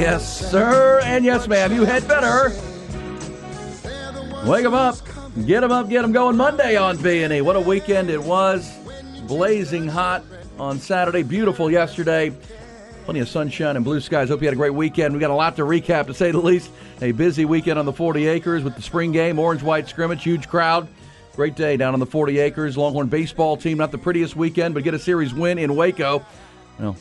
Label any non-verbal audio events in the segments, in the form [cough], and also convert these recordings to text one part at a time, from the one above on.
yes, sir, and yes, ma'am. You had better. Wake them up. Get them up, get them going Monday on B&E. What a weekend it was. Blazing hot on Saturday. Beautiful yesterday. Plenty of sunshine and blue skies. Hope you had a great weekend. We got a lot to recap, to say the least. A busy weekend on the 40 acres with the spring game, orange white scrimmage, huge crowd. Great day down on the 40 acres. Longhorn baseball team, not the prettiest weekend, but get a series win in Waco. Well,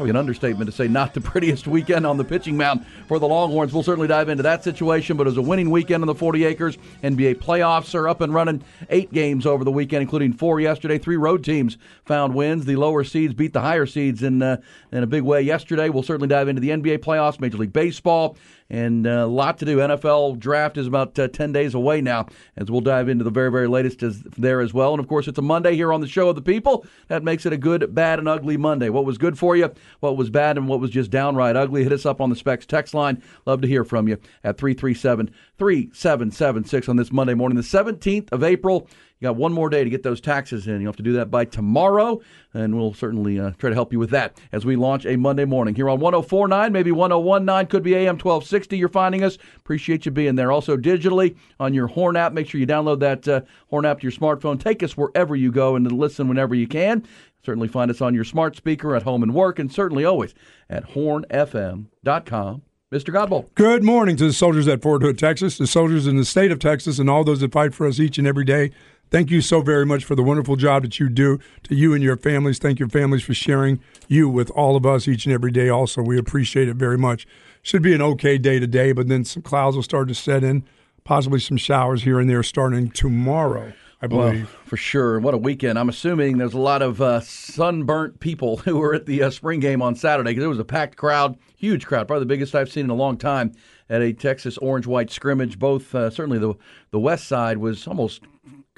probably an understatement to say not the [laughs] prettiest weekend on the pitching mound for the Longhorns. We'll certainly dive into that situation, but it was a winning weekend on the 40 acres. NBA playoffs are up and running. Eight games over the weekend, including four yesterday. Three road teams found wins. The lower seeds beat the higher seeds in, uh, in a big way yesterday. We'll certainly dive into the NBA playoffs, Major League Baseball, and uh, a lot to do. NFL draft is about uh, 10 days away now, as we'll dive into the very, very latest as, there as well. And of course, it's a Monday here on the Show of the People. That makes it a good, bad, and ugly Monday. What was good for you, what was bad, and what was just downright ugly? Hit us up on the Specs text line. Love to hear from you at 337 3776 on this Monday morning, the 17th of April. You got one more day to get those taxes in. You'll have to do that by tomorrow, and we'll certainly uh, try to help you with that as we launch a Monday morning here on 1049, maybe 1019, could be AM 1260. You're finding us. Appreciate you being there. Also, digitally on your Horn app, make sure you download that uh, Horn app to your smartphone. Take us wherever you go and listen whenever you can. Certainly find us on your smart speaker at home and work, and certainly always at hornfm.com. Mr. Godbolt. Good morning to the soldiers at Fort Hood, Texas, the soldiers in the state of Texas, and all those that fight for us each and every day. Thank you so very much for the wonderful job that you do to you and your families. Thank your families for sharing you with all of us each and every day. Also, we appreciate it very much. Should be an okay day today, but then some clouds will start to set in, possibly some showers here and there starting tomorrow. I believe. Well, for sure. What a weekend. I'm assuming there's a lot of uh, sunburnt people [laughs] who were at the uh, spring game on Saturday because it was a packed crowd, huge crowd, probably the biggest I've seen in a long time at a Texas orange white scrimmage. Both, uh, certainly the, the west side was almost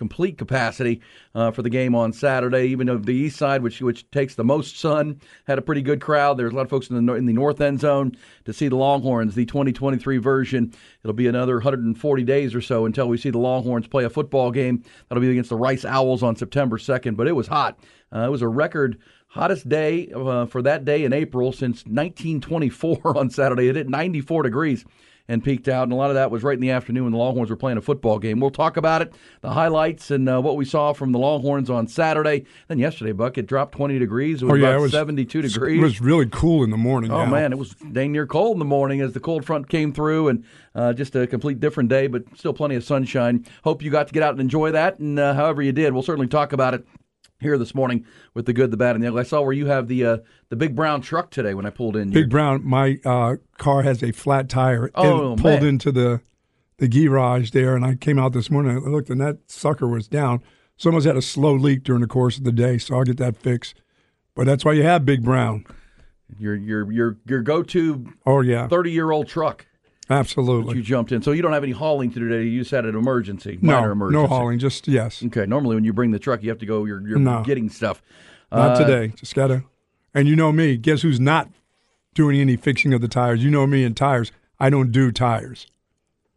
complete capacity uh, for the game on Saturday. Even though the east side, which which takes the most sun, had a pretty good crowd. There's a lot of folks in the in the north end zone to see the Longhorns, the 2023 version. It'll be another 140 days or so until we see the Longhorns play a football game. That'll be against the Rice Owls on September 2nd. But it was hot. Uh, it was a record hottest day uh, for that day in April since 1924 [laughs] on Saturday. It hit 94 degrees and peaked out. And a lot of that was right in the afternoon when the Longhorns were playing a football game. We'll talk about it, the highlights, and uh, what we saw from the Longhorns on Saturday. Then yesterday, Buck, it dropped 20 degrees. It was oh, yeah, about it was, 72 degrees. It was really cool in the morning. Oh, yeah. man, it was dang near cold in the morning as the cold front came through, and uh, just a complete different day, but still plenty of sunshine. Hope you got to get out and enjoy that, and uh, however you did, we'll certainly talk about it here this morning with the good, the bad, and the ugly. I saw where you have the uh, the big brown truck today when I pulled in. Big brown. My uh, car has a flat tire. Oh, it pulled man. into the the garage there, and I came out this morning. I looked, and that sucker was down. Someone's had a slow leak during the course of the day, so I'll get that fixed. But that's why you have Big Brown. Your your your your go to Oh yeah, thirty year old truck. Absolutely. You jumped in, so you don't have any hauling to do today. You just had an emergency, no, minor emergency. no hauling. Just yes. Okay, normally when you bring the truck, you have to go. You're, you're No. getting stuff. Not Uh, today. Just gotta. And you know me. Guess who's not doing any fixing of the tires. You know me and tires. I don't do tires.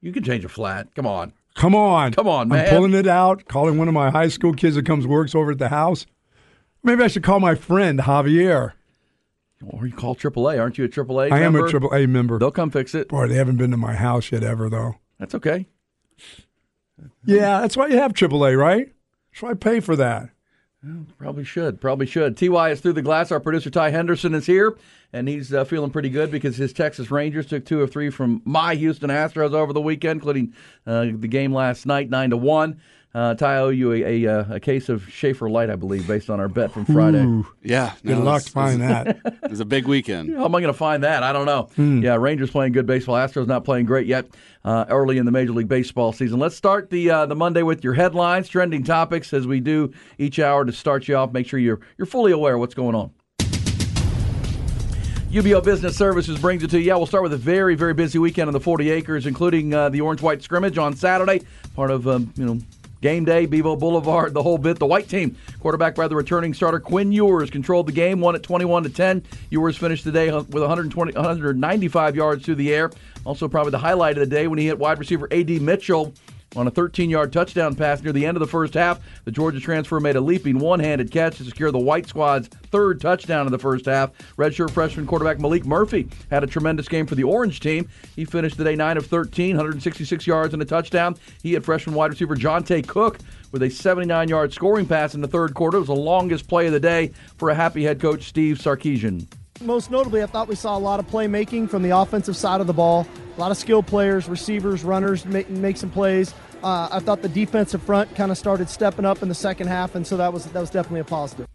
You can change a flat. Come on. Come on. Come on, man. I'm pulling it out, calling one of my high school kids that comes works over at the house. Maybe I should call my friend Javier. Or you call AAA. Aren't you a AAA I am a AAA member. They'll come fix it. Boy, they haven't been to my house yet ever, though. That's okay. Yeah, that's why you have AAA, right? That's why I pay for that. Probably should. Probably should. TY is through the glass. Our producer Ty Henderson is here, and he's uh, feeling pretty good because his Texas Rangers took two of three from my Houston Astros over the weekend, including uh, the game last night, nine to one. Uh, Ty, I owe you a, a, uh, a case of Schaefer Light, I believe, based on our bet from Friday. Ooh, Yeah. good no, luck it's- finding that. it's- [laughs] It's a big weekend. How am I going to find that? I don't know. Hmm. Yeah, Rangers playing good baseball. Astros not playing great yet. Uh, early in the Major League Baseball season. Let's start the uh, the Monday with your headlines, trending topics, as we do each hour to start you off. Make sure you're you're fully aware of what's going on. UBEO Business Services brings it to you. Yeah, we'll start with a very, very busy weekend on the 40 acres, including uh, the Orange White scrimmage on Saturday, part of um, you know game day, Bevo Boulevard, the whole bit. The white team, quarterback by the returning starter Quinn Ewers, controlled the game, won at 21 to 10. Ewers finished the day with 120, 195 yards through the air. Also, probably the highlight of the day when he hit wide receiver A.D. Mitchell on a 13 yard touchdown pass near the end of the first half. The Georgia transfer made a leaping one handed catch to secure the White Squad's third touchdown in the first half. Redshirt freshman quarterback Maalik Murphy had a tremendous game for the Orange team. He finished the day 9 of 13, 166 yards and a touchdown. He had freshman wide receiver Johntay Cook with a 79 yard scoring pass in the third quarter. It was the longest play of the day for a happy head coach Steve Sarkisian. Most notably, I thought we saw a lot of playmaking from the offensive side of the ball. A lot of skilled players, receivers, runners make, make some plays. Uh, I thought the defensive front kind of started stepping up in the second half, and so that was that was definitely a positive.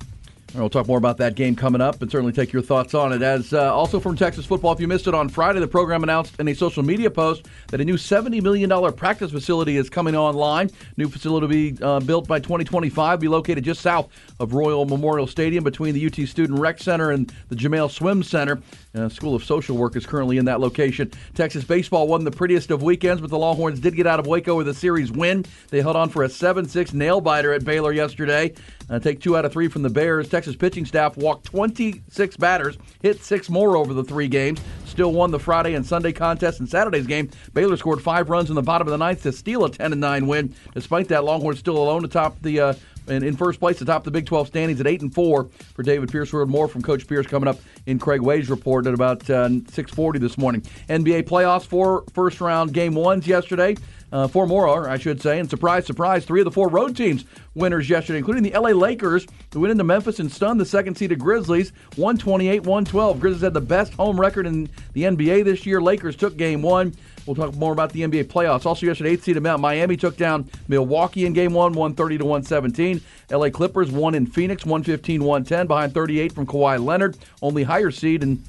We'll talk more about that game coming up and certainly take your thoughts on it. As uh, also from Texas football, if you missed it on Friday, the program announced in a social media post that a new $70 million practice facility is coming online. New facility will be uh, built by 2025, be located just south of Royal Memorial Stadium between the UT Student Rec Center and the Jamail Swim Center. Uh, School of Social Work is currently in that location. Texas baseball won the prettiest of weekends, but the Longhorns did get out of Waco with a series win. They held on for a 7 6 nail biter at Baylor yesterday. Uh, take two out of three from the Bears. Texas pitching staff walked 26 batters, hit six more over the three games. Still won the Friday and Sunday contest. In Saturday's game, Baylor scored five runs in the bottom of the ninth to steal a 10 9 win. Despite that, Longhorns still alone atop the. Uh, in, in first place atop the Big 12 standings at 8 and 4 for David Pierce. We heard more from Coach Pierce coming up in Craig Way's report at about uh, 6:40 this morning. NBA playoffs, four first round game ones yesterday. Uh, four more, I should say, and surprise, surprise, three of the four road teams winners yesterday, including the LA Lakers, who went into Memphis and stunned the second seeded Grizzlies, 128 112. Grizzlies had the best home record in the NBA this year. Lakers took game one. We'll talk more about the NBA playoffs. Also, yesterday, eighth seed Miami took down Milwaukee in game one, 130 to 117. LA Clippers won in Phoenix, 115 110, behind 38 from Kawhi Leonard. Only higher seed and,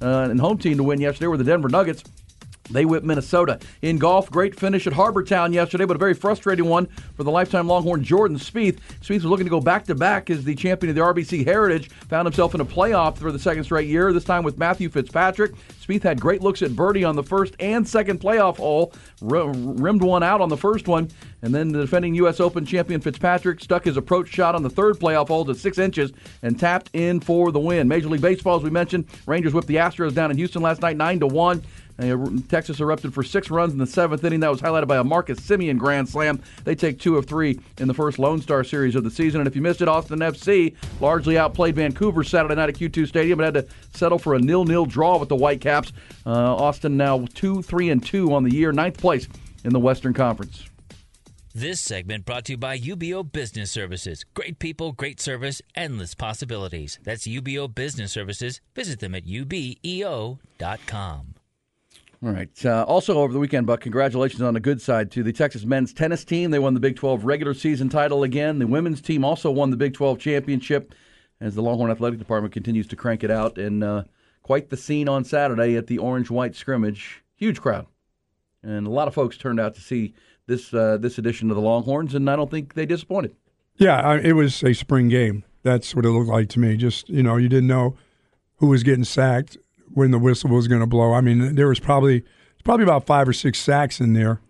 uh, and home team to win yesterday were the Denver Nuggets. They whipped Minnesota. In golf, great finish at Harbour Town yesterday, but a very frustrating one for the lifetime Longhorn Jordan Spieth. Spieth was looking to go back to back as the champion of the RBC Heritage. Found himself in a playoff for the second straight year, this time with Matthew Fitzpatrick. Spieth had great looks at birdie on the first and second playoff hole, rimmed one out on the first one, and then the defending U.S. Open champion Fitzpatrick stuck his approach shot on the third playoff hole to six inches and tapped in for the win. Major League Baseball, as we mentioned, Rangers whipped the Astros down in Houston last night, nine to one. Texas erupted for six runs in the seventh inning. That was highlighted by a Marcus Semien grand slam. They take two of three in the first Lone Star series of the season. And if you missed it, Austin FC largely outplayed Vancouver Saturday night at Q2 Stadium, but had to settle for a nil-nil draw with the Whitecaps. Uh, Austin now two, three, and two on the year, ninth place in the Western Conference. This segment brought to you by UBEO Business Services. Great people, great service, endless possibilities. That's UBEO Business Services. Visit them at ubeo.com. All right. Uh, also over the weekend, Buck, congratulations on the good side to the Texas men's tennis team. They won the Big 12 regular season title again. The women's team also won the Big 12 championship as the Longhorn Athletic Department continues to crank it out. And uh, quite the scene on Saturday at the Orange White scrimmage. Huge crowd. And a lot of folks turned out to see this uh, this edition of the Longhorns, and I don't think they disappointed. Yeah, I, it was a spring game. That's what it looked like to me. Just, you know, you didn't know who was getting sacked when the whistle was going to blow. I mean, there was probably probably about five or six sacks in there.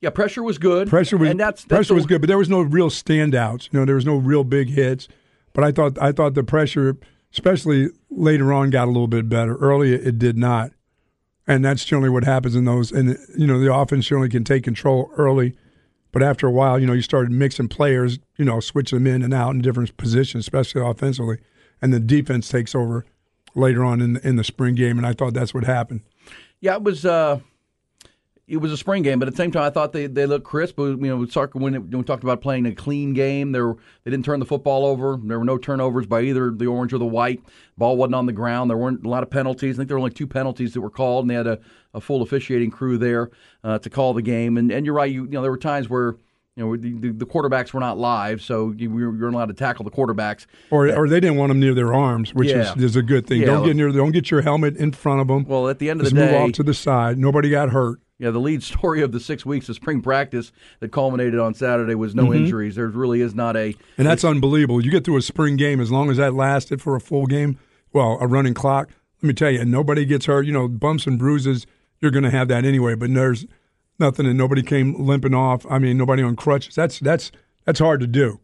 Yeah, pressure was good. Pressure was and that's, that's pressure the, was good, but there was no real standouts. You know, there was no real big hits. But I thought I thought the pressure especially later on, got a little bit better. Early, it did not, and that's generally what happens in those. And you know, the offense generally can take control early, but after a while, you know, you started mixing players, you know, switching them in and out in different positions, especially offensively, and the defense takes over later on in the, in the spring game. And I thought that's what happened. Yeah, it was. Uh, it was a spring game, but at the same time, I thought they, they looked crisp. You know, Sark, when, it, when we talked about playing a clean game, there they didn't turn the football over. There were no turnovers by either the orange or the white. Ball wasn't on the ground. There weren't a lot of penalties. I think there were only two penalties that were called, and they had a, a full officiating crew there uh, to call the game. And and you're right. You, you know, there were times where you know, the, the, quarterbacks were not live, so you, you're not allowed to tackle the quarterbacks. Or, or they didn't want them near their arms, which yeah. is, is a good thing. Yeah. Don't get near. Don't get your helmet in front of them. Well, at the end of Just the day, move off to the side. Nobody got hurt. Yeah, the lead story of the six weeks of spring practice that culminated on Saturday was no mm-hmm. injuries. There really is not a. And that's unbelievable. You get through a spring game as long as that lasted for a full game. Well, a running clock. Let me tell you, nobody gets hurt. You know, bumps and bruises. You're going to have that anyway. But there's nothing, and nobody came limping off. I mean, nobody on crutches. That's that's that's hard to do.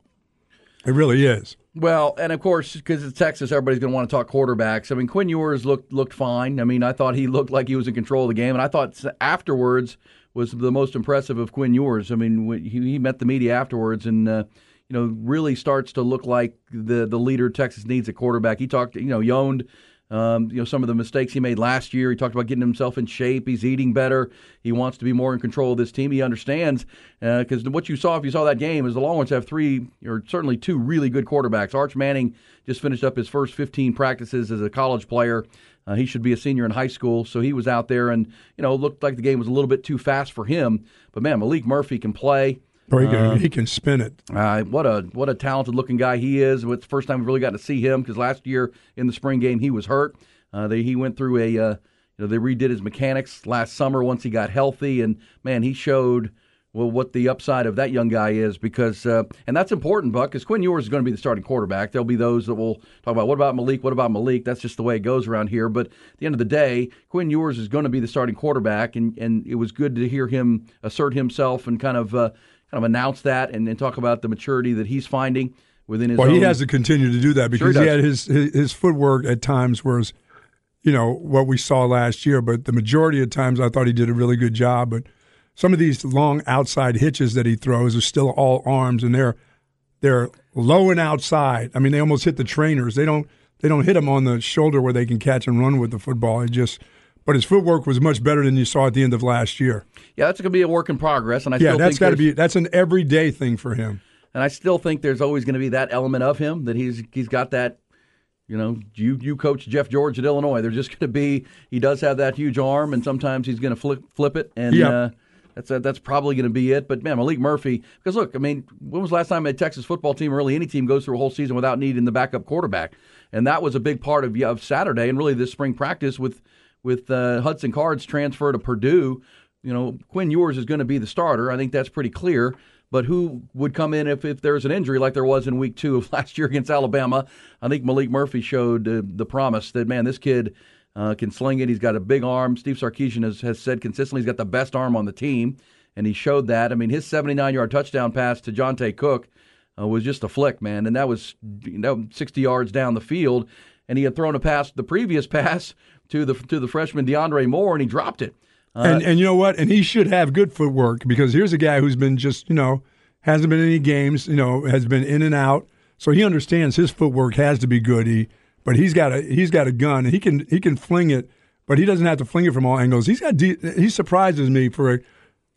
It really is. Well, and of course, because it's Texas, everybody's going to want to talk quarterbacks. I mean, Quinn Ewers looked looked fine. I mean, I thought he looked like he was in control of the game, and I thought afterwards was the most impressive of Quinn Ewers. I mean, he, he met the media afterwards, and uh, you know, really starts to look like the the leader Texas needs at quarterback. He talked, you know, Yoned um, you know some of the mistakes he made last year. He talked about getting himself in shape. He's eating better. He wants to be more in control of this team. He understands because uh, what you saw if you saw that game is the Longhorns have three or certainly two really good quarterbacks. Arch Manning just finished up his first 15 practices as a college player. Uh, he should be a senior in high school, so he was out there and you know looked like the game was a little bit too fast for him. But man, Maalik Murphy can play. Or he can, uh, he can spin it. Uh, what a what a talented looking guy he is. It's the first time we've really got to see him because last year in the spring game he was hurt. Uh, they, he went through a uh, you know they redid his mechanics last summer once he got healthy, and man, he showed well what the upside of that young guy is because uh, and that's important, Buck, because Quinn Ewers is going to be the starting quarterback. There'll be those that will talk about what about Maalik, what about Maalik. That's just the way it goes around here. But at the end of the day, Quinn Ewers is going to be the starting quarterback, and and it was good to hear him assert himself and kind of uh, kind of announce that and, and talk about the maturity that he's finding within his. Well, own. he has to continue to do that because sure he, he had his, his, his footwork at times was, you know, what we saw last year. But the majority of times, I thought he did a really good job. But some of these long outside hitches that he throws are still all arms, and they're they're low and outside. I mean, they almost hit the trainers. They don't they don't hit them on the shoulder where they can catch and run with the football. It just but his footwork was much better than you saw at the end of last year. Yeah, that's going to be a work in progress, and I yeah, still that's got to be that's an everyday thing for him. And I still think there's always going to be that element of him that he's he's got that. You know, you you coach Jeff George at Illinois. There's just going to be he does have that huge arm, and sometimes he's going to flip flip it, and yep. uh, that's uh, that's probably going to be it. But man, Maalik Murphy, because look, I mean, when was the last time a Texas football team, or really any team, goes through a whole season without needing the backup quarterback? And that was a big part of of Saturday, and really this spring practice with with uh, Hudson Card's transfer to Purdue, you know, Quinn Ewers is going to be the starter. I think that's pretty clear. But who would come in if, if there's an injury like there was in week two of [laughs] last year against Alabama? I think Maalik Murphy showed uh, the promise that, man, this kid uh, can sling it. He's got a big arm. Steve Sarkisian has, has said consistently he's got the best arm on the team, and he showed that. I mean, his 79 yard touchdown pass to Johntay Cook uh, was just a flick, man. And that was, that was 60 yards down the field. And he had thrown a pass, the previous [laughs] pass to the to the freshman DeAndre Moore, and he dropped it. Uh, and and you know what? And he should have good footwork because here's a guy who's been just you know hasn't been in any games, you know, has been in and out, so he understands his footwork has to be good. He but he's got a he's got a gun he can he can fling it, but he doesn't have to fling it from all angles. He's got de- he surprises me for a.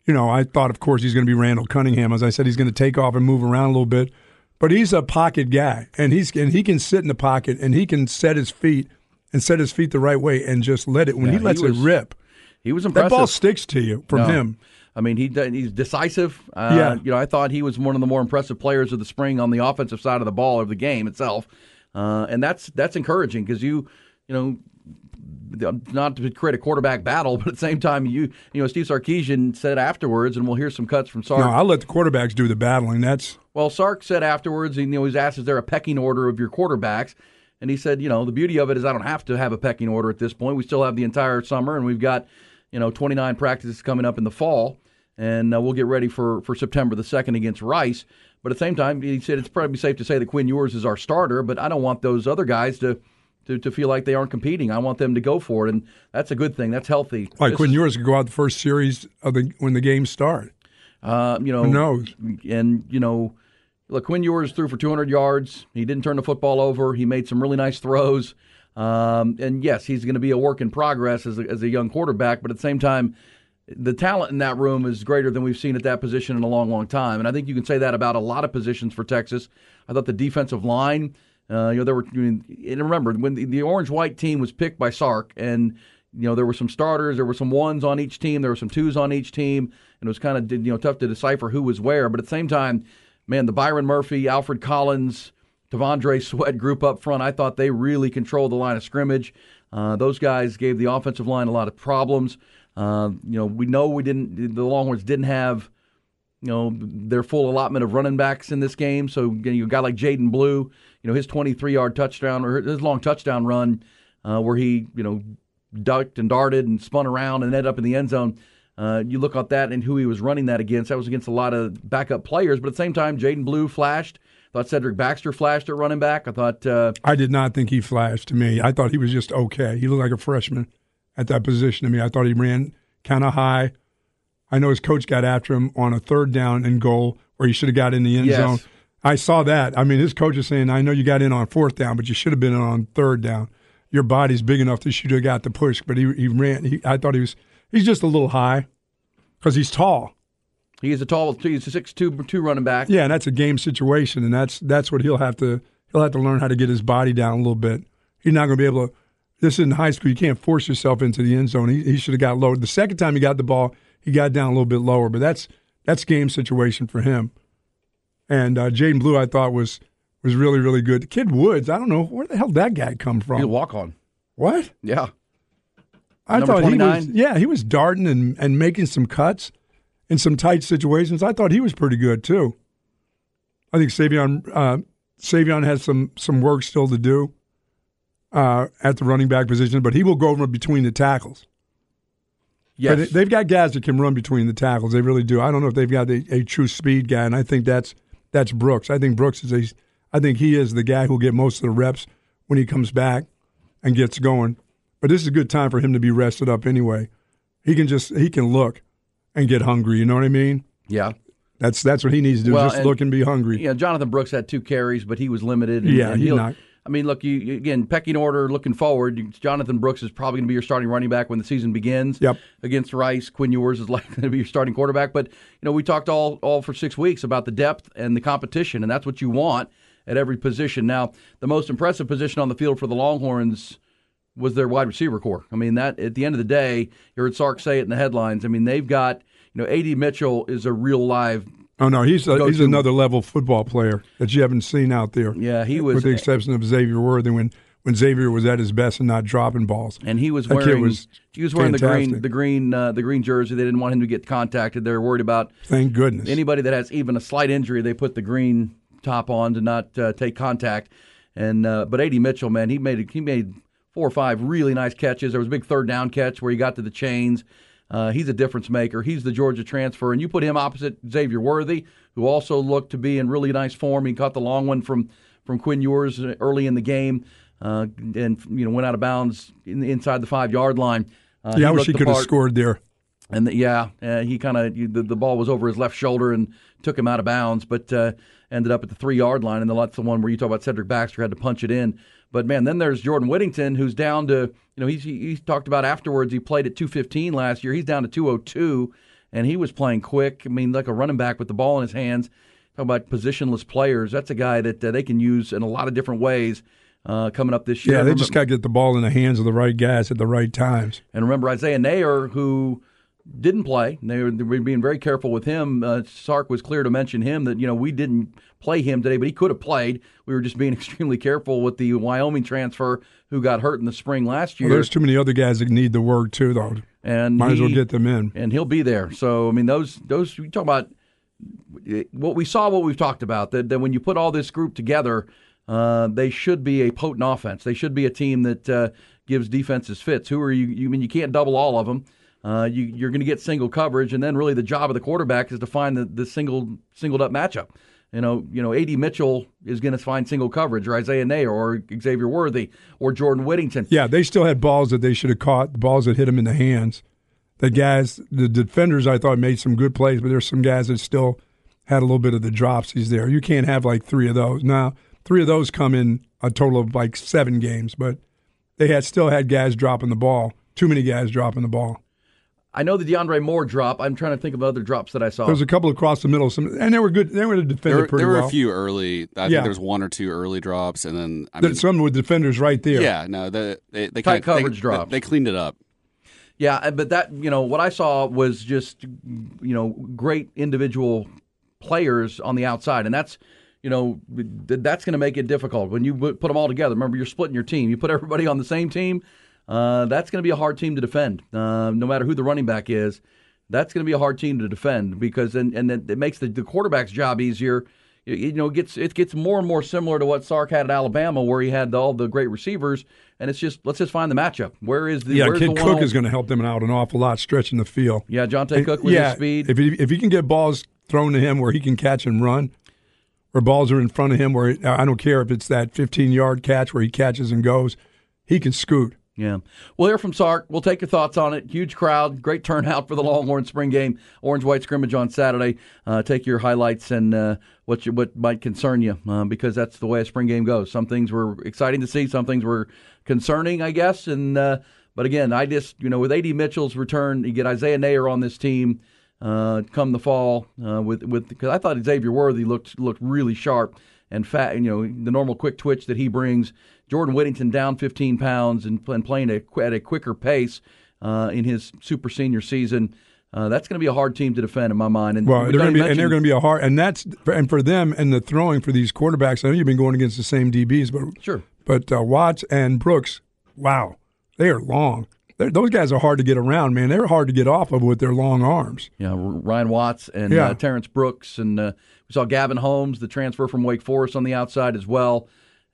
You know, I thought, of course, he's going to be Randall Cunningham. As I said, he's going to take off and move around a little bit, but he's a pocket guy, and he's and he can sit in the pocket and he can set his feet and set his feet the right way and just let it. When yeah, he lets he was, it rip, he was impressive. That ball sticks to you from no. him. I mean, he he's decisive. Uh, yeah. You know, I thought he was one of the more impressive players of the spring on the offensive side of the ball of the game itself, uh, and that's that's encouraging because you, you know. Not to create a quarterback battle, [laughs] but at the same time, you you know Steve Sarkisian said afterwards, and we'll hear some cuts from Sark. No, I'll let the quarterbacks do the battling. That's well, Sark said afterwards. You know, he was asked, "Is there a pecking order of your quarterbacks?" And he said, you know, the beauty of it is I don't have to have a pecking order at this point. We still have the entire summer, and we've got, you know, 29 practices coming up in the fall, and uh, we'll get ready for, for September the 2nd against Rice. But at the same time, he said it's probably safe to say that Quinn Ewers is our starter, but I don't want those other guys to, to, to feel like they aren't competing. I want them to go for it, and that's a good thing. That's healthy. Like This yours could go out the first series of the when the games start. Uh, you know, Who knows? And you know, look, Quinn Ewers threw for 200 yards. He didn't turn the football over. He made some really nice throws. Um, and yes, he's going to be a work in progress as a, as a young quarterback. But at the same time, the talent in that room is greater than we've seen at that position in a long, long time. And I think you can say that about a lot of positions for Texas. I thought the defensive line. Uh, you know, there were. I mean, and remember when the, the orange-white team was picked by Sark, and you know there were some starters, there were some ones on each team, there were some twos on each team, and it was kind of you know tough to decipher who was where. But at the same time, man, the Byron Murphy, Alfred Collins, T'Vondre Sweat group up front, I thought they really controlled the line of scrimmage. Uh, those guys gave the offensive line a lot of problems. Uh, you know, we know we didn't. The Longhorns didn't have you know their full allotment of running backs in this game. So you, know, a guy like Jaydon Blue, you know his 23 yard touchdown or his long touchdown run, uh, where he you know ducked and darted and spun around and ended up in the end zone. Uh, you look at that and who he was running that against. That was against a lot of backup players, but at the same time, Jaydon Blue flashed. I thought Cedric Baxter flashed at running back. I thought uh, I did not think he flashed to me. I thought he was just okay. He looked like a freshman at that position to me. I thought he ran kind of high. I know his coach got after him on a third down and goal where he should have got in the end Yes. zone. I saw that. I mean, his coach is saying, I know you got in on fourth down, but you should have been on third down. Your body's big enough that you should have got the push. But he, he ran. He, I thought he was, he's just a little high because he's tall. he is a tall, he's a six two two running back. Yeah, and that's a game situation, and that's that's what he'll have to he'll have to learn how to get his body down a little bit. He's not going to be able to. This is in high school. You can't force yourself into the end zone. He, he should have got low. The second time he got the ball, he got down a little bit lower, but that's that's game situation for him. And uh, Jaydon Blue, I thought was was really really good. Kid Woods, I don't know where the hell that guy come from. He's a walk on. What? Yeah. I thought he was yeah he was darting and, and making some cuts in some tight situations. I thought he was pretty good too. I think Savion uh, Savion has some some work still to do uh, at the running back position, but he will go over between the tackles. Yes. But they've got guys that can run between the tackles. They really do. I don't know if they've got a, a true speed guy, and I think that's that's Brooks. I think Brooks is a. I think he is the guy who'll get most of the reps when he comes back and gets going. But this is a good time for him to be rested up anyway. He can just he can look and get hungry. You know what I mean? Yeah. That's that's what he needs to do. Well, just and- look and be hungry. Yeah, Jonathan Brooks had two carries, but he was limited. and- Yeah, and he's not- I mean, look, you, you again pecking order looking forward. Jonathan Brooks is probably going to be your starting running back when the season begins. Yep. Against Rice, Quinn Ewers is [laughs] likely to be your starting quarterback. But you know, we talked all all for six weeks about the depth and the competition, and that's what you want at every position. Now, the most impressive position on the field for the Longhorns was their wide receiver core. I mean, that at the end of the day, you heard Sark say it in the headlines. I mean, they've got you know, A.D. Mitchell is a real live Oh no, he's a, he's another level football player that you haven't seen out there. Yeah, he was- with the exception of Xavier Worthy when when Xavier was at his best and not dropping balls. and he was That wearing was he was wearing the green the green uh, the green jersey. They didn't want him to get contacted. They were worried about Thank goodness. anybody that has even a slight injury. They put the green top on to not uh, take contact. And uh, but A.D. Mitchell, man, he made he made four or five really nice catches. There was a big third down catch where he got to the chains. Uh, he's a difference maker. He's the Georgia transfer, and you put him opposite Xavier Worthy, who also looked to be in really nice form. He caught the long one from from Quinn Ewers early in the game, uh, and you know went out of bounds in, inside the five yard line. Uh, yeah, I wish he could have scored there. And the, yeah, uh, he kind of the, the ball was over his left shoulder and took him out of bounds, but uh, ended up at the three yard line. And that's the one where you talk about Cedric Baxter had to punch it in. But man, then there's Jordan Whittington, who's down to you know he's he, he's talked about afterwards. He played at 215 last year. He's down to 202, and he was playing quick. I mean, like a running back with the ball in his hands. Talk about positionless players. That's a guy that uh, they can use in a lot of different ways uh, coming up this year. Yeah, they Remember- just got to get the ball in the hands of the right guys at the right times. and remember Isaiah Neyor, who didn't play. They were, they were being very careful with him. Uh, Sark was clear to mention him that you know we didn't play him today, but he could have played. We were just being [laughs] extremely careful with the Wyoming transfer who got hurt in the spring last year. Well, there's too many other guys that need the work too, though. and Might as well get them in. and he'll be there. So I mean, those those you talk about what we saw, what we've talked about that that when you put all this group together, uh, they should be a potent offense. They should be a team that uh, gives defenses fits. Who are you? You I mean you can't double all of them. Uh, you, you're going to get single coverage, and then really the job of the quarterback is to find the, the single singled up matchup. You know, you know, A.D. Mitchell is going to find single coverage, or Isaiah Neyor, or Xavier Worthy, or Jordan Whittington. Yeah, they still had balls that they should have caught, balls that hit them in the hands. The guys, the defenders, I thought made some good plays, but there's some guys that still had a little bit of the dropsies there. You can't have like three of those. Now, three of those come in a total of like seven games, but they had still had guys dropping the ball. Too many guys dropping the ball. I know the DeAndre Moore drop. I'm trying to think of other drops that I saw. There was a couple across the middle, some, and they were good. They were defended There, pretty there were well. a few early. I Yeah. think there was one or two early drops, and then I There- mean, some with defenders right there. yeah, no, the, they they Tight kinda, they- coverage drops. They, cleaned it up. Yeah, but that you know what I saw was just you know great individual players on the outside, and that's you know that's going to make it difficult when you put them all together. Remember, you're splitting your team. You put everybody on the same team. Uh, that's going to be a hard team to defend, uh, no matter who the running back is. That's going to be a hard team to defend because and and it, it makes the, the quarterback's job easier. You, you know, it gets it gets more and more similar to what Sark had at Alabama, where he had all the great receivers, and it's just let's just find the matchup. Where is the Yeah, Kid the Cook is going to help them out an awful lot, stretching the field. Yeah, Johntay Cook with yeah, his speed. If he, if he can get balls thrown to him where he can catch and run, or balls are in front of him where I don't care if it's that 15 yard catch where he catches and goes, he can scoot. Yeah. We'll hear from Sark. We'll take your thoughts on it. Huge crowd, great turnout for the Longhorn spring game, orange white scrimmage on Saturday. Uh, take your highlights and uh, what you, what might concern you, uh, because that's the way a spring game goes. Some things were exciting to see, some things were concerning, I guess. And uh, but again, I just you know with A.D. Mitchell's return, you get Isaiah Neyor on this team. Uh, come the fall, uh, with with because I thought Xavier Worthy looked looked really sharp and fat. You know the normal quick twitch that he brings. Jordan Whittington down 15 pounds and, and playing a, at a quicker pace uh, in his super senior season. Uh, that's going to be a hard team to defend in my mind. And Well, they're going to be, and they're going to be a hard, and that's and for them and the throwing for these quarterbacks. I know you've been going against the same DBs, but Sure. but uh, Watts and Brooks, wow, they are long. They're, those guys are hard to get around, man. They're hard to get off of with their long arms. Yeah, Ryan Watts and Yeah. uh, Terrence Brooks, and uh, we saw Gavin Holmes, the transfer from Wake Forest, on the outside as well.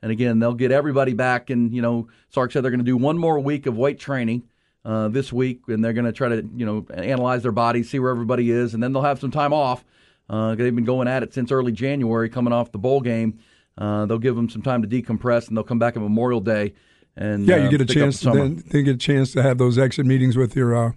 And again, they'll get everybody back. And you know, Sark said they're going to do one more week of weight training uh, this week, and they're going to try to you know analyze their bodies, see where everybody is, and then they'll have some time off. Uh, they've been going at it since early January, coming off the bowl game. Uh, they'll give them some time to decompress, and they'll come back on Memorial Day. And Yeah, uh, you get a chance. the. Then they get a chance to have those exit meetings with your uh,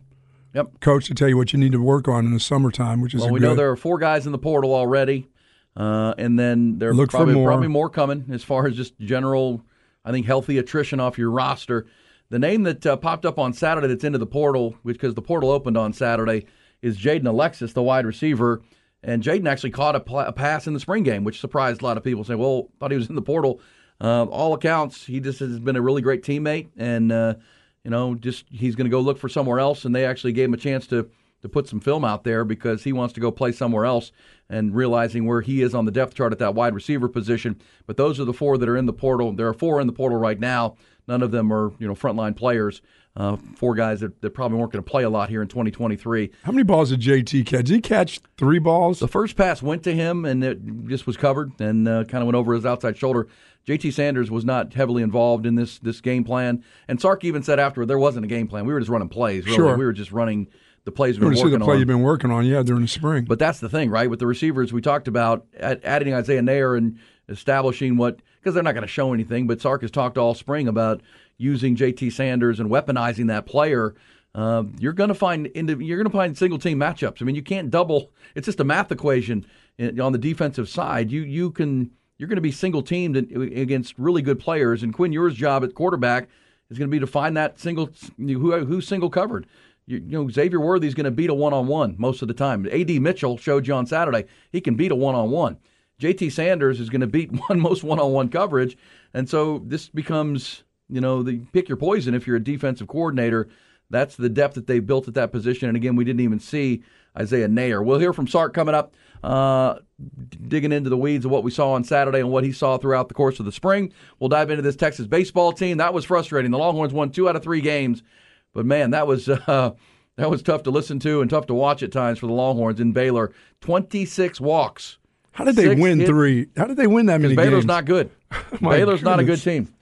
Yep. coach to tell you what you need to work on in the summertime, which is Well, we good. know there are four guys in the portal already, uh, and then there are for probably, more. probably more coming as far as just general, I think, healthy attrition off your roster. The name that uh, popped up on Saturday that's into the portal, because the portal opened on Saturday, is Jaden Alexis, the wide receiver. And Jaden actually caught a, pl- a pass in the spring game, which surprised a lot of people. Say, well, thought he was in the portal. Uh, all accounts, he just has been a really great teammate, and uh, you know, just he's going to go look for somewhere else. And they actually gave him a chance to to put some film out there because he wants to go play somewhere else and realizing where he is on the depth chart at that wide receiver position. But those are the four that are in the portal. There are four in the portal right now. None of them are you know frontline players. Uh, four guys that, that probably weren't going to play a lot here in 2023. How many balls did JT catch? Did he catch three balls? The first pass went to him, and it just was covered and uh, kind of went over his outside shoulder. JT Sanders was not heavily involved in this this game plan, and Sark even said afterward there wasn't a game plan. We were just running plays. Really. Sure. we were just running the plays we want were to see working the play on. you've been working on, yeah, during the spring. But that's the thing, right? With the receivers we talked about, adding Isaiah Neyor and establishing what because they're not going to show anything. But Sark has talked all spring about using JT Sanders and weaponizing that player. Uh, you're going to find you're going to find single team matchups. I mean, you can't double. It's just a math equation on the defensive side. You you can you're going to be single teamed against really good players. And Quinn, your job at quarterback is going to be to find that single who who's single covered. You, know, Xavier Worthy's going to beat a one on one most of the time. A.D. Mitchell showed you on Saturday he can beat a one on one. JT Sanders is going to beat [laughs] one most one on one coverage, and so this becomes you know the pick your poison if you're a defensive coordinator. That's the depth that they built at that position. And again, we didn't even see Isaiah Neyor. We'll hear from Sark coming up, uh, digging into the weeds of what we saw on Saturday and what he saw throughout the course of the spring. We'll dive into this Texas baseball team. That was frustrating. The Longhorns won two out of three games, but man, that was [laughs] uh, that was tough to listen to and tough to watch at times for the Longhorns in Baylor. Twenty six walks. How did they win hit- three? How did they win that many Baylor's games? not good. [laughs] Baylor's not a good team,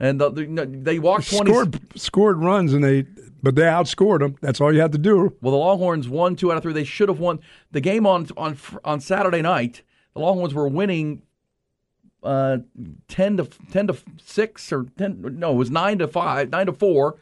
and the, the, they walked twenty. scored scored runs and they but they outscored them. That's all you had to do. Well, the Longhorns won two out of three. They should have won the game on on on Saturday night. the Longhorns were winning uh, 10 to 10 to 6 or 10 no, it was 9 to 5, 9 to 4,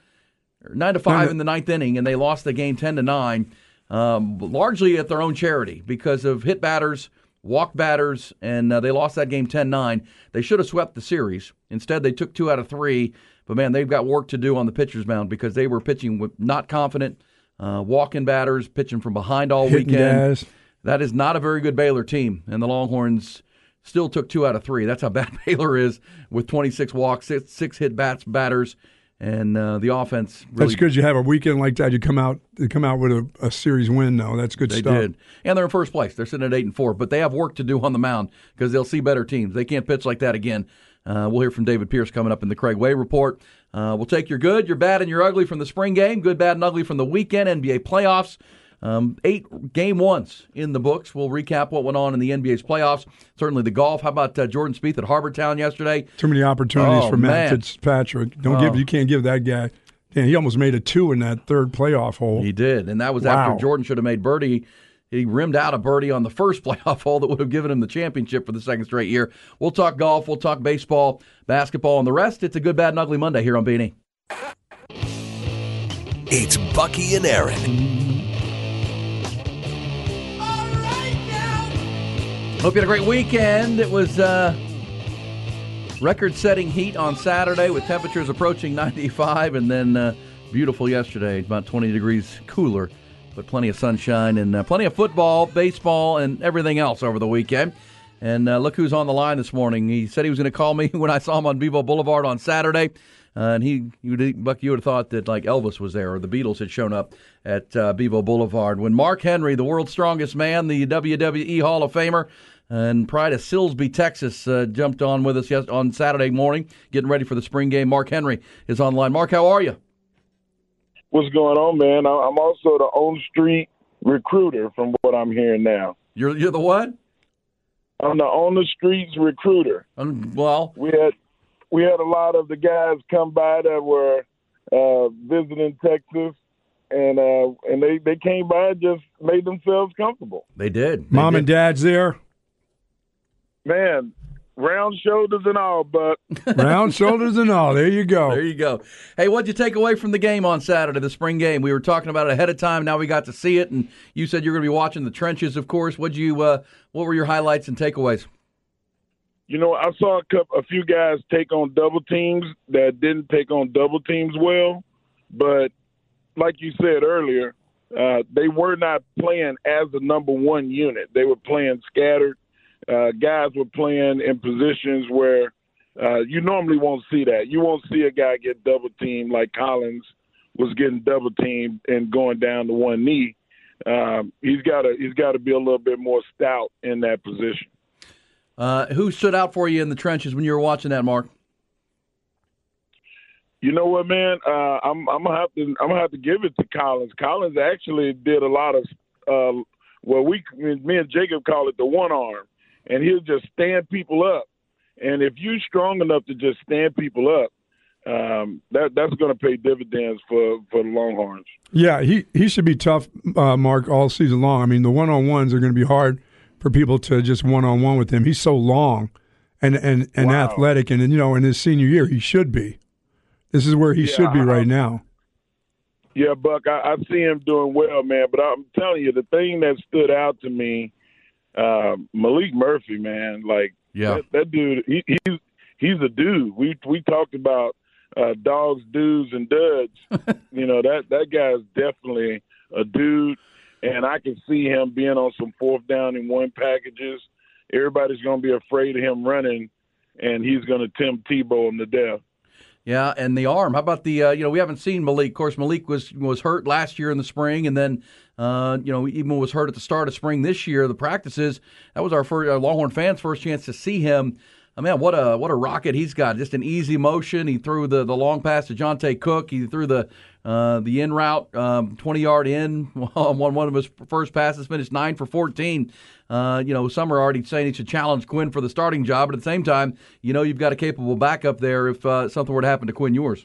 9 to 5 in the ninth inning and they lost the game 10 to 9 um, largely at their own charity because of hit batters, walk batters and uh, they lost that game 10-9. They should have swept the series. Instead, they took 2 out of 3, but man, they've got work to do on the pitcher's mound because they were pitching with not confident uh, walking batters, pitching from behind all Hitting weekend. guys. That is not a very good Baylor team, and the Longhorns still took two out of three. That's how bad [laughs] Baylor is with 26 walks, six, six hit bats, batters, and uh, the offense. Really, That's good. You have a weekend like that. You come out, you come out with a, a series win. though. that's good stuff. They stuff. did, and they're in first place. They're sitting at eight and four, but they have work to do on the mound because they'll see better teams. They can't pitch like that again. Uh, we'll hear from David Pierce coming up in the Craig Way report. Uh, we'll take your good, your bad, and your ugly from the spring game. Good, bad, and ugly from the weekend NBA playoffs. Um, eight game ones in the books. We'll recap what went on in the NBA's playoffs. Certainly the golf. How about uh, Jordan Spieth at Harbour Town yesterday? Too many opportunities Oh, for Matt man. Fitzpatrick. Don't Oh. give. You can't give that guy. Damn, he almost made a two in that third playoff hole. He did, and that was Wow. after Jordan should have made birdie. He rimmed out a birdie on the first [laughs] playoff hole that would have given him the championship for the second straight year. We'll talk golf, we'll talk baseball, basketball, and the rest. It's a good, bad, and ugly Monday here on B&E. It's Bucky and Aaron. Hope you had a great weekend. It was uh, record-setting heat on Saturday with temperatures approaching 95, and then uh, beautiful yesterday, about 20 degrees cooler, but plenty of sunshine and uh, plenty of football, baseball, and everything else over the weekend. And uh, look who's on the line this morning. He said he was going to call me [laughs] when I saw him on Bevo Boulevard on Saturday. Uh, and he, you would, Buck, you would have thought that like Elvis was there or the Beatles had shown up at uh, Bevo Boulevard when Mark Henry, the world's strongest man, the WWE Hall of Famer, and pride of Silsbee, Texas, uh, jumped on with us yes, on Saturday morning, getting ready for the spring game. Mark Henry is online. Mark, how are you? What's going on, man? I- I'm also the on street recruiter, from what I'm hearing now. You're you're the what? I'm the on the streets recruiter. Um, well, we had we had a lot of the guys come by that were uh, visiting Texas, and uh, and they they came by and just made themselves comfortable. They did. Mom and dad's there. Man, round shoulders and all, but [laughs] Round shoulders and all. There you go. There you go. Hey, what'd you take away from the game on Saturday, the spring game? We were talking about it ahead of time. Now we got to see it, and you said you're going to be watching the trenches, of course. What'd you? Uh, what were your highlights and takeaways? You know, I saw a, couple, a few guys take on double teams that didn't take on double teams well, but like you said earlier, uh, they were not playing as the number one unit. They were playing scattered. Uh, guys were playing in positions where uh, you normally won't see that. You won't see a guy get double teamed like Collins was getting double teamed and going down to one knee. Um, he's got to he's got to be a little bit more stout in that position. Uh, who stood out for you in the trenches when you were watching that, Mark? You know what, man? Uh, I'm I'm gonna have to I'm gonna have to give it to Collins. Collins actually did a lot of uh, well, we me and Jacob call it the one arm, and he'll just stand people up. And if you're strong enough to just stand people up, um, that that's going to pay dividends for for the Longhorns. Yeah, he, he should be tough, uh, Mark, all season long. I mean, the one on ones are going to be hard for people to just one on one with him. He's so long and and, and Wow. athletic, and, you know, in his senior year, he should be. This is where he Yeah, should be I- right now. Yeah, Buck, I, I see him doing well, man. But I'm telling you, the thing that stood out to me, uh, Maalik Murphy, man, like Yeah. that, that dude, he, he's he's a dude. We we talked about uh, dogs, dudes, and duds. [laughs] you know that that guy is definitely a dude, and I can see him being on some fourth down and one packages. Everybody's going to be afraid of him running, and he's going to Tim Tebow him to death. Yeah, and the arm. How about the? Uh, you know, we haven't seen Maalik. Of course, Maalik was was hurt last year in the spring, and then uh, you know even was hurt at the start of spring this year. The practices. That was our first our Longhorn fans' first chance to see him. I mean, what a what a rocket he's got! Just an easy motion. He threw the, the long pass to Johntay Cook. He threw the uh, the in route, um, twenty yard in [laughs] on one one of his first passes. Finished nine for fourteen. Uh, you know, some are already saying he should challenge Quinn for the starting job, but at the same time, you know, you've got a capable backup there if uh, something were to happen to Quinn Ewers.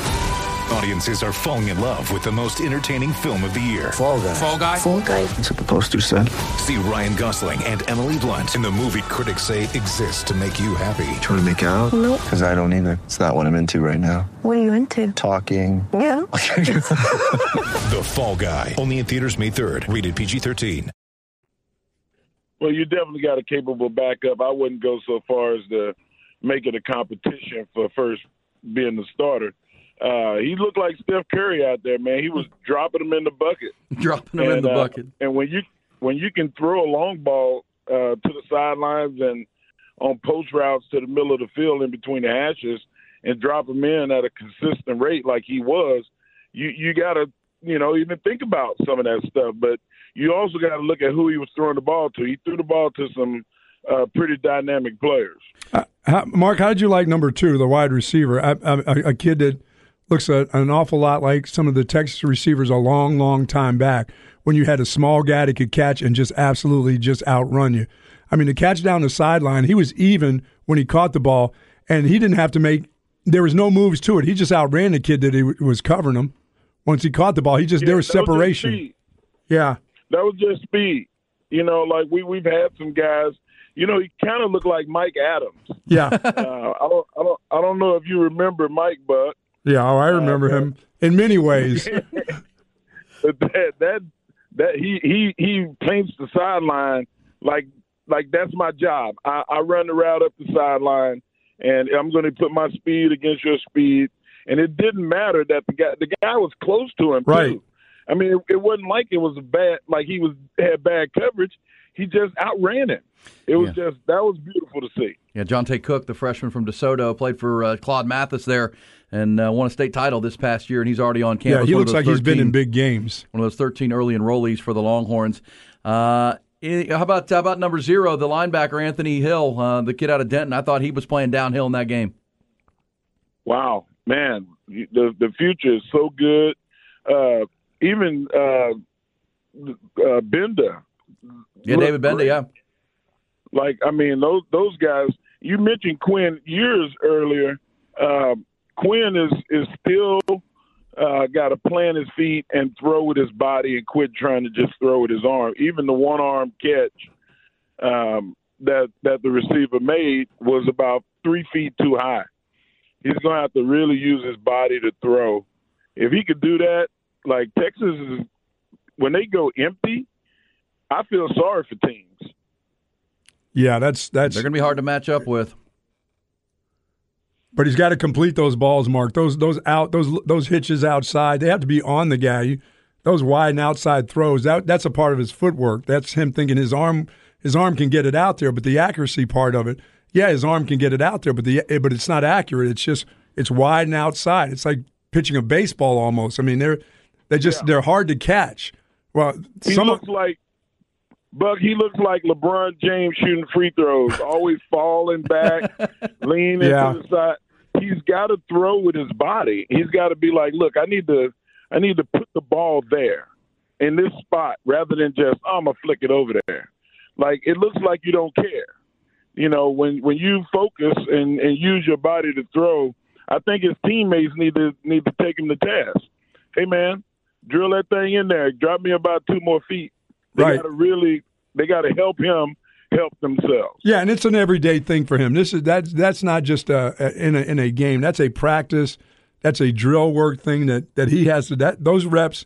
Audiences are falling in love with the most entertaining film of the year. Fall guy. Fall guy. Fall guy. That's what the poster said. See Ryan Gosling and Emily Blunt in the movie critics say exists to make you happy. Trying to make it out? Nope. Because I don't either. It's not what I'm into right now. What are you into? Talking. Yeah. [laughs] the Fall Guy. Only in theaters May 3rd. Rated PG-13. Well, you definitely got a capable backup. I wouldn't go so far as to make it a competition for first being the starter. Uh, he looked like Steph Curry out there, man. He was [laughs] dropping them in the bucket. Dropping them in And, the uh, bucket. And when you when you can throw a long ball uh, to the sidelines and on post routes to the middle of the field in between the hashes and drop them in at a consistent rate like he was, you you got to you know even think about some of that stuff. But you also got to look at who he was throwing the ball to. He threw the ball to some uh, pretty dynamic players. Uh, how, Mark, how did you like number two, the wide receiver? I, I, a, a kid that looks a, an awful lot like some of the Texas receivers a long, long time back when you had a small guy that could catch and just absolutely just outrun you. I mean, the catch down the sideline, he was even when he caught the ball, and he didn't have to make. There was no moves to it. He just outran the kid that he w- was covering him. Once he caught the ball, he just Yeah, there was separation. speed. yeah, That was just speed. You know, like we we've had some guys. You know, he kind of looked like Mike Adams. yeah, Uh, I don't, I don't, I don't know if you remember Mike, but yeah. Oh, I remember him in many ways. [laughs] but that that that he he he paints the sideline like like that's my job. I, I run the route up the sideline, and I'm going to put my speed against your speed. And it didn't matter that the guy the guy was close to him. Right. Too. I mean, it, it wasn't like it was bad like he was had bad coverage. He just outran him. It was just that was beautiful to see. Yeah, Johntay Cook, the freshman from DeSoto, played for uh, Claude Mathis there and uh, won a state title this past year, and he's already on campus. yeah, he looks those like he's been in big games. one of those 13 early enrollees for the Longhorns. Uh, eh, how about how about number zero, the linebacker Anthony Hill, uh, the kid out of Denton? I thought he was playing downhill in that game. Wow, man, the the future is so good. Uh, even uh, uh, Bender. Yeah, David Bender. Yeah, Like I mean, those those guys. You mentioned Quinn Ewers earlier. Um, Quinn is is still uh, got to plant his feet and throw with his body and quit trying to just throw with his arm. Even the one arm catch um, that that the receiver made was about three feet too high. He's going to have to really use his body to throw. If he could do that, like Texas is when they go empty, I feel sorry for teams. Yeah, that's that's. they're going to be hard to match up with. But he's got to complete those balls, Mark. Those those out those those hitches outside. They have to be on the guy. Those wide and outside throws. That that's a part of his footwork. That's him thinking his arm his arm can get it out there, but the accuracy part of it. Yeah, his arm can get it out there, but the eh, but it's not accurate. It's just it's wide and outside. It's like pitching a baseball almost. I mean, they're they just they're hard to catch. Well, He some looks like Buck. He looks like LeBron James shooting free throws, always [laughs] falling back, leaning Yeah. to the side. He's got to throw with his body. He's got to be like, look, I need to, I need to put the ball there, in this spot, rather than just oh, I'm gonna flick it over there. Like it looks like you don't care. You know, when when you focus and and use your body to throw, I think his teammates need to need to take him to task. Hey man, drill that thing in there. Drop me about two more feet. They Right. got to really, they got to help him help themselves. Yeah, and it's an everyday thing for him. This is that's that's not just a, in a in a game. That's a practice. That's a drill work thing that that he has to that those reps.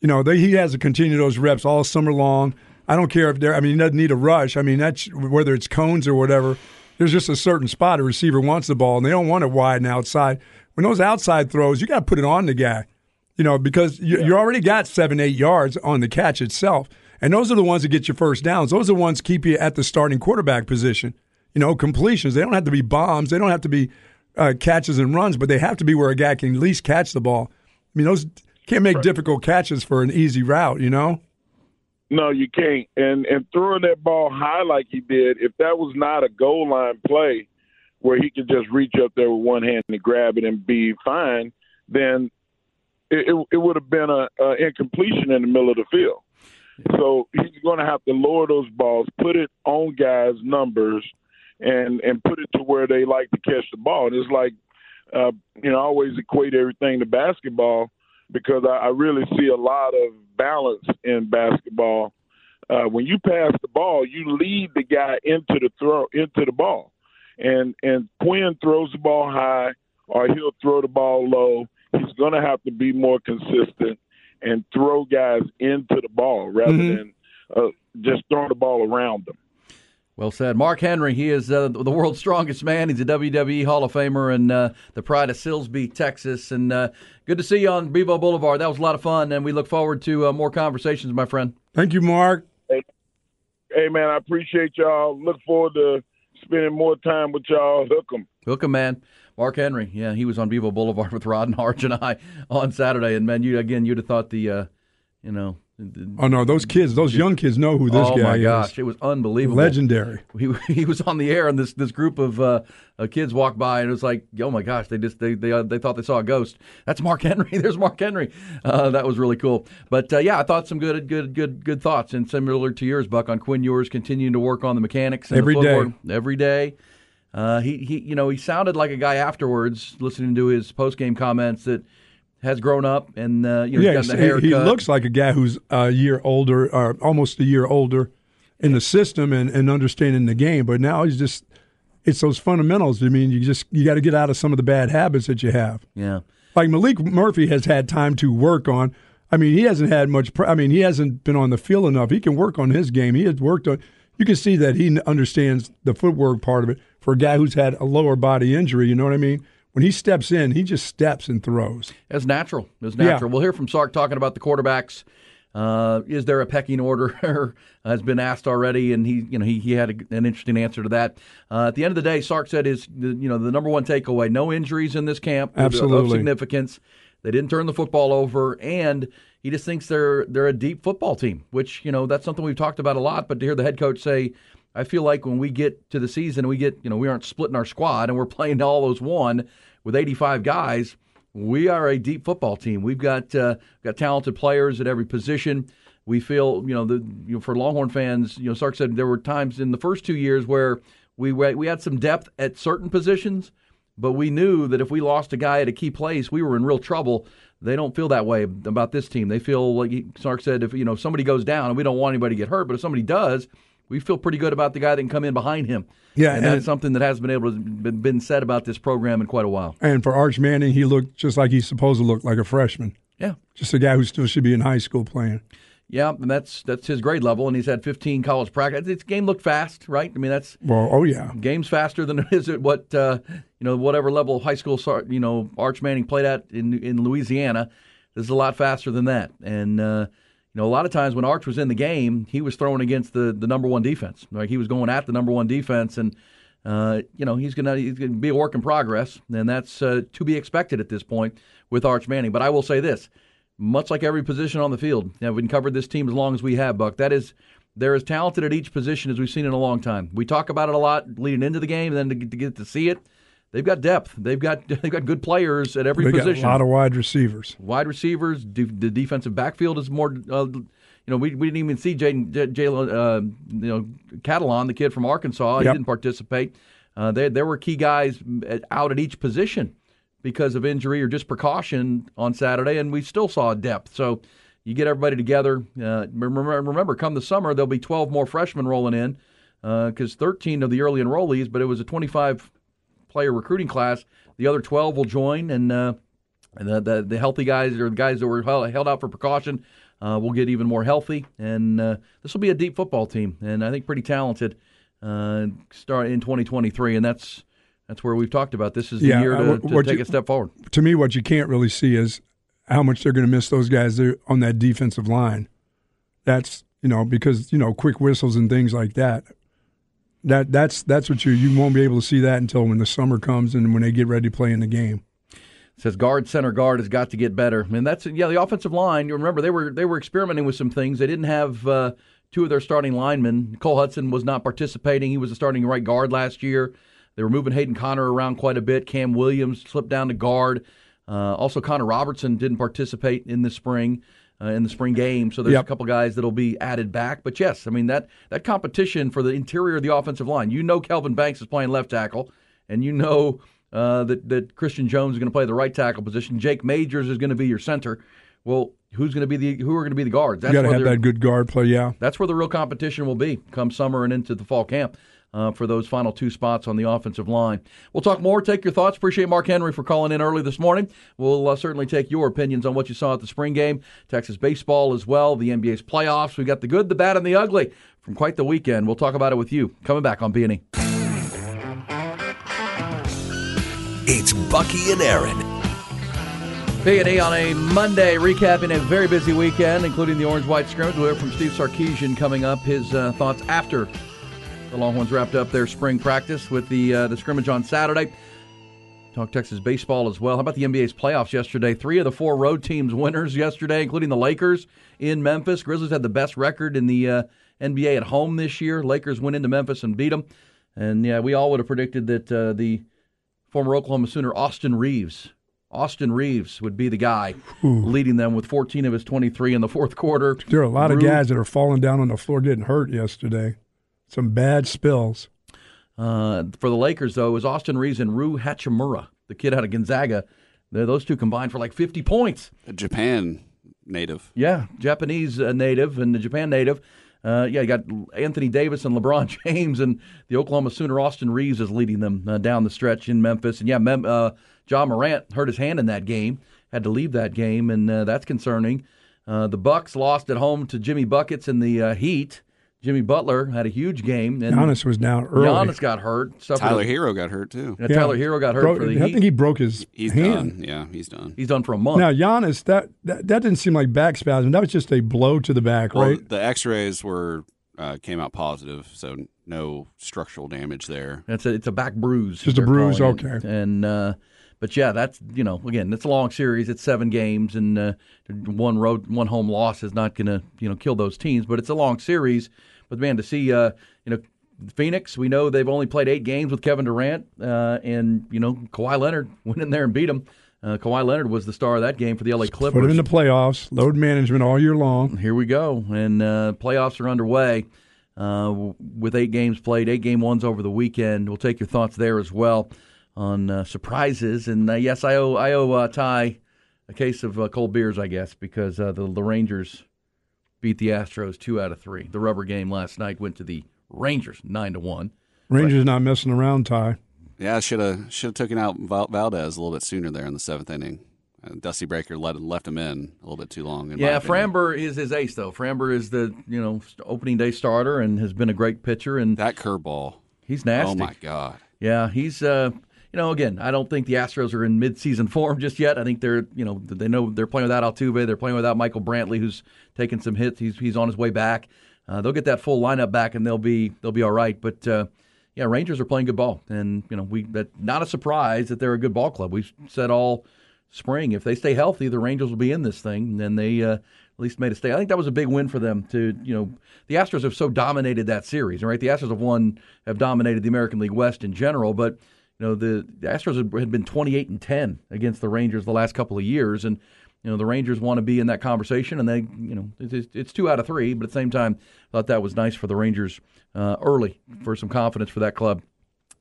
You know, they, he has to continue those reps all summer long. I don't care if they're. I mean, he doesn't need a rush. I mean, that's whether it's cones or whatever. There's just a certain spot a receiver wants the ball, and they don't want it wide and outside. When those outside throws, you got to put it on the guy. You know, because you, you already got seven, eight yards on the catch itself. And those are the ones that get you first downs. Those are the ones keep you at the starting quarterback position. You know, completions. They don't have to be bombs. They don't have to be uh, catches and runs, but they have to be where a guy can at least catch the ball. I mean, those can't make difficult catches for an easy route. You know. No, you can't. And and throwing that ball high like he did, if that was not a goal line play where he could just reach up there with one hand and grab it and be fine, then it, it, would have been a, a incompletion in the middle of the field. So he's going to have to lower those balls, put it on guys' numbers, and and put it to where they like to catch the ball. And it's like, uh, you know, I always equate everything to basketball because I, I really see a lot of balance in basketball. Uh, when you pass the ball, you lead the guy into the throw into the ball, and and Quinn throws the ball high or he'll throw the ball low. He's going to have to be more consistent and throw guys into the ball rather Mhm. than uh, just throwing the ball around them. Well said. Mark Henry, he is uh, the world's strongest man. He's a WWE Hall of Famer and uh, the pride of Silsbee, Texas. And uh, good to see you on Bevo Boulevard. That was a lot of fun, and we look forward to uh, more conversations, my friend. Thank you, Mark. Hey, hey, man, I appreciate y'all. Look forward to spending more time with y'all. Hook 'em. Hook 'em, man. Mark Henry, yeah, he was on Bevo Boulevard [laughs] with Rod and Arch and I on Saturday. And, man, you again, you'd have thought the, uh, you know, the- Oh no, those kids, those young kids know who this guy oh guy my is. gosh, it was unbelievable, Legendary. He, [laughs] he was on the air, and this this group of uh, uh, kids walked by, and it was like, oh my gosh, they just they they uh, they thought they saw a ghost. That's Mark [laughs] Henry. There's Mark Henry. Uh, that was really cool. But uh, yeah, I thought some good good good good thoughts, and similar to yours, Buck, on Quinn Ewers continuing to work on the mechanics and Every the day. every day. Uh, he he, you know, he sounded like a guy afterwards, listening to his post game comments that has grown up and uh, you know yeah, he's got the haircut. he looks like a guy who's a year older, or almost a year older, in the system and, and understanding the game. But now he's just, it's those fundamentals. I mean, you just you got to get out of some of the bad habits that you have. Yeah. Like Maalik Murphy has had time to work on. I mean, he hasn't had much. pr- I mean, he hasn't been on the field enough. He can work on his game. He has worked on. You can see that he understands the footwork part of it. For a guy who's had a lower body injury, you know what I mean. When he steps in, he just steps and throws. It's natural. It's Yeah. natural. We'll hear from Sark talking about the quarterbacks. Uh, is there a pecking order? [laughs] has been asked already, and he, you know, he, he had a, an interesting answer to that. Uh, at the end of the day, Sark said is, you know, the number one takeaway: no injuries in this camp of- of Absolutely. significance. They didn't turn the football over, and he just thinks they're they're a deep football team. Which you know that's something we've talked about a lot. But to hear the head coach say, I feel like when we get to the season, we get you know we aren't splitting our squad and we're [laughs] playing all those one with 85 guys. We are a deep football team. We've got uh, got talented players at every position. We feel, you know, the you know for Longhorn fans, you know, Sark said there were times in the first two years where we we had some depth at certain positions, but we knew that if we lost a guy at a key place, we were in real trouble. They don't feel that way about this team. They feel like Sark said, if you know if somebody goes down, and we don't want anybody to get hurt, but if somebody does, we feel pretty good about the guy that can come in behind him. Yeah, and, and- that's something that hasn't been able to been, been said about this program in quite a while. And for Arch Manning, he looked just like he's supposed to look, like a freshman. Yeah. Just a guy who still should be in high school playing. Yeah, and that's that's his grade level, and he's had 15 college practice. This game looked fast, right? I mean, that's Well, oh yeah. game's faster than [laughs] is it what uh, you know whatever level of high school you know Arch Manning played at in in Louisiana. This is a lot faster than that, and uh, you know a lot of times when Arch was in the game, he was throwing against the the number one defense. Like he was going at the number one defense, and uh, you know he's gonna he's gonna be a work in progress, and that's uh, to be expected at this point with Arch Manning. But I will say this much like every position on the field. Now, we've been covered this team as long as we have, Buck. That is, they're as talented at each position as we've seen in a long time. We talk about it a lot leading into the game, and then to get to see it, they've got depth. They've got [laughs] they've got good players at every They got position. a lot of wide receivers. Wide receivers, de- the defensive backfield is more. Uh, you know, we, we didn't even see Jalen, J- Jalen, uh, you know, Catalon, the kid from Arkansas. He didn't participate. Uh, there, there were key guys at, out at each position because of injury or just precaution on Saturday, and we still saw depth. So you get everybody together. Uh, remember, remember, come the summer, there'll be 12 more freshmen rolling in because 13 of the early enrollees, but it was a 25 player recruiting class. The other 12 will join, and uh, and the, the the healthy guys or the guys that were held out for precaution uh, will get even more healthy. And uh, this will be a deep football team, and I think pretty talented. Uh, start in 2023, and that's that's where we've talked about. This is the year uh, to, to take you- a step forward. To me, what you can't really see is how much they're going to miss those guys there on that defensive line. That's you know because you know quick whistles and things like that. That that's that's what you you won't be able to see that until when the summer comes and when they get ready to play in the game. says guard center guard has got to get better. And that's yeah the offensive line you remember they were they were experimenting with some things. They didn't have uh, two of their starting linemen. Cole Hutson was not participating. He was the starting right guard last year. They were moving Hayden Conner around quite a bit. Cam williams slipped down to guard. Uh, also connor robertson didn't participate in the spring uh, in the spring game. So there's Yep. a couple guys that'll be added back. But yes, I mean that that competition for the interior of the offensive line. You know, Kelvin Banks is playing left tackle, and you know uh, that that Christian Jones is going to play the right tackle position. Jake Majors is going to be your center. Well, who's going to be the who are going to be the guards? you got to have that good guard play. Yeah. that's where the real competition will be come summer and into the fall camp uh, for those final two spots on the offensive line. We'll talk more. Take your thoughts. Appreciate Mark Henry for calling in early this morning. We'll uh, certainly take your opinions on what you saw at the spring game, Texas baseball as well, the NBA's playoffs. We got the good, the bad, and the ugly from quite the weekend. We'll talk about it with you coming back on B&E. It's Bucky and Aaron. B&E on a Monday, recapping a very busy weekend, including the Orange-White scrimmage. We'll hear from Steve Sarkisian coming up, his uh, thoughts after the Longhorns wrapped up their spring practice with the uh, the scrimmage on Saturday. Talk Texas baseball as well. How about the NBA's playoffs yesterday? Three of the four road teams winners yesterday, including the Lakers in Memphis. Grizzlies had the best record in the uh, NBA at home this year. Lakers went into Memphis and beat them. And yeah, we all would have predicted that uh, the former Oklahoma Sooner Austin Reaves, Austin Reaves would be the guy leading them with 14 of his 23 in the fourth quarter. There are a lot of guys that are falling down on the floor getting hurt yesterday. Some bad spills. Uh, for the Lakers, though, it was Austin Reaves and Rui Hachimura, the kid out of Gonzaga. They're- Those two combined for like 50 points. A Japan native. Yeah, Japanese uh, native and the Japan native. Uh, yeah, you got Anthony Davis and LeBron [laughs] James, and the Oklahoma Sooner Austin Reaves is leading them uh, down the stretch in Memphis. And yeah, Mem- uh, John Morant hurt his hand in that game, had to leave that game, and uh, that's concerning. Uh, the Bucks lost at home to Jimmy Buckets in the uh, Heat. Jimmy Butler had a huge game, and Giannis was down early. Giannis got hurt. Tyler a- Herro got hurt too. Yeah, Tyler Herro got hurt Broke- for the I Heat. think he broke his He's hand. done. Yeah, he's done. He's done for a month. Now Giannis, that, that that didn't seem like back spasm. That was just a blow to the back, Well, right? the X-rays were uh, came out positive, so no structural damage there. It's a it's a back bruise. Just a bruise, calling it. okay. And uh, but yeah, that's you know again it's a long series. It's seven games, and uh, one road one home loss is not going to you know kill those teams. But it's a long series. But man, to see uh, you know Phoenix, we know they've only played eight games with Kevin Durant, uh, and you know Kawhi Leonard [laughs] went in there and beat them. Uh, Kawhi Leonard was the star of that game for the LA Clippers. Put him in the playoffs. Load management all year long. Here we go, and uh, playoffs are underway uh, with eight games played, eight game ones over the weekend. We'll take your thoughts there as well on uh, surprises. And uh, yes, I owe I owe uh, Ty a case of uh, cold beers, I guess, because uh, the the Rangers beat the Astros two out of three. The rubber game last night went to the Rangers nine to one. Rangers not messing around, Ty. Yeah, should have should have taken out Val- Valdez a little bit sooner there in the seventh inning. Uh, Dusty Baker let left him in a little bit too long. Yeah, opinion. Framber is his ace though. Framber is the you know opening day starter and has been a great pitcher. And that curveball, he's nasty. Oh my god! Yeah, he's uh, you know again. I don't think the Astros are in mid-season form just yet. I think they're you know they know they're playing without Altuve. They're playing without Michael Brantley, who's taking some hits. He's he's on his way back. Uh, they'll get that full lineup back, and they'll be they'll be all right. But uh, yeah, Rangers are playing good ball, and you know we that not a surprise that they're a good ball club. We've said all spring if they stay healthy, the Rangers will be in this thing, and they. Uh, at least made a stay. I think that was a big win for them. To you know, the Astros have so dominated that series, right? The Astros have won, have dominated the American League West in general, but you know the, Astros had- been 28 and 10 against the Rangers the last couple of years, and you know the Rangers want to be in that conversation, and they you know it's, it's two out of three, but at the same time, I thought that was nice for the Rangers uh, early for some confidence for that club.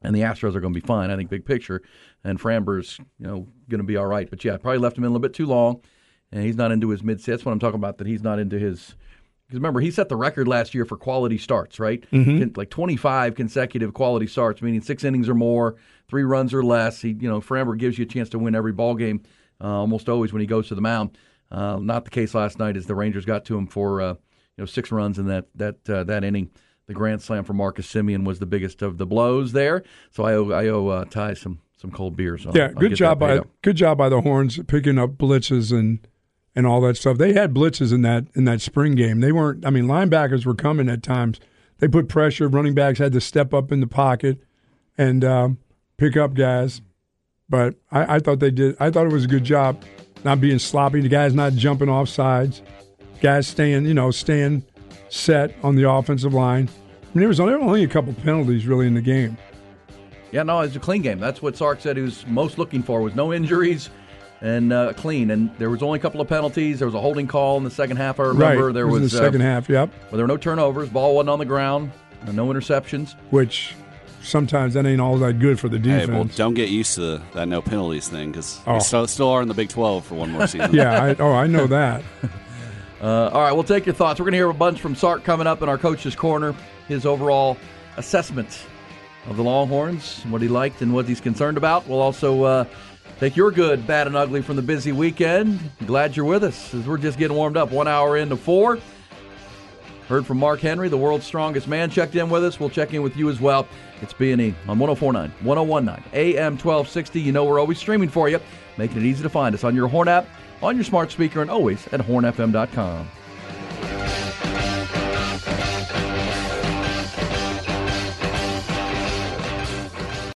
And the Astros are going to be fine, I think, big picture. And Framber's, you know, going to be all right. But yeah, probably left him in a little bit too long, and he's not into his mid. That's what I'm talking about. That he's not into his. Because remember, he set the record last year for quality starts, right? Mhm. Like 25 consecutive quality starts, meaning six innings or more, three runs or less. He, you know, forever gives you a chance to win every ball game, uh, almost always when he goes to the mound. Uh, not the case last night, as the Rangers got to him for uh, you know six runs in that that uh, that inning. The grand slam for Marcus Semien was the biggest of the blows there. So I owe I owe uh, Ty some some cold beers. I'll- yeah, good job that by up. good job by the Horns picking up blitzes and and all that stuff. They had blitzes in that in that spring game. They weren't. I mean, linebackers were coming at times. They put pressure. Running backs had to step up in the pocket and um, pick up guys. But I, I thought they did. I thought it was a good job, not being sloppy. The guys not jumping off sides. Guys staying, you know, staying set on the offensive line. I mean, there was only, a couple penalties really in the game. Yeah, no, it's a clean game. That's what Sark said he was most looking for was no injuries, and uh, clean. And there was only a couple of penalties. There was a holding call in the second half. I remember right. there it was, was in the second uh, half. Yep. Well, there were no turnovers. Ball wasn't on the ground. uh, No interceptions. Which sometimes that ain't all that good for the Hey, defense. well, don't get used to that no penalties thing because Oh. we still, still are in the Big 12 for one more [laughs] season. yeah. I, oh, I know that. [laughs] Uh, all right, we'll take your thoughts. We're going to hear a bunch from Sark coming up in our coach's corner. His overall assessment of the Longhorns, what he liked and what he's concerned about. We'll also uh, take your good, bad, and ugly from the busy weekend. Glad you're with us as we're just getting warmed up. One hour into four. Heard from Mark Henry, the world's strongest man, checked in with us. We'll check in with you as well. It's B&E on 1049, 1019, AM 1260. You know we're always streaming for you, making it easy to find us on your Horn app, on your smart speaker, and always at hornfm.com.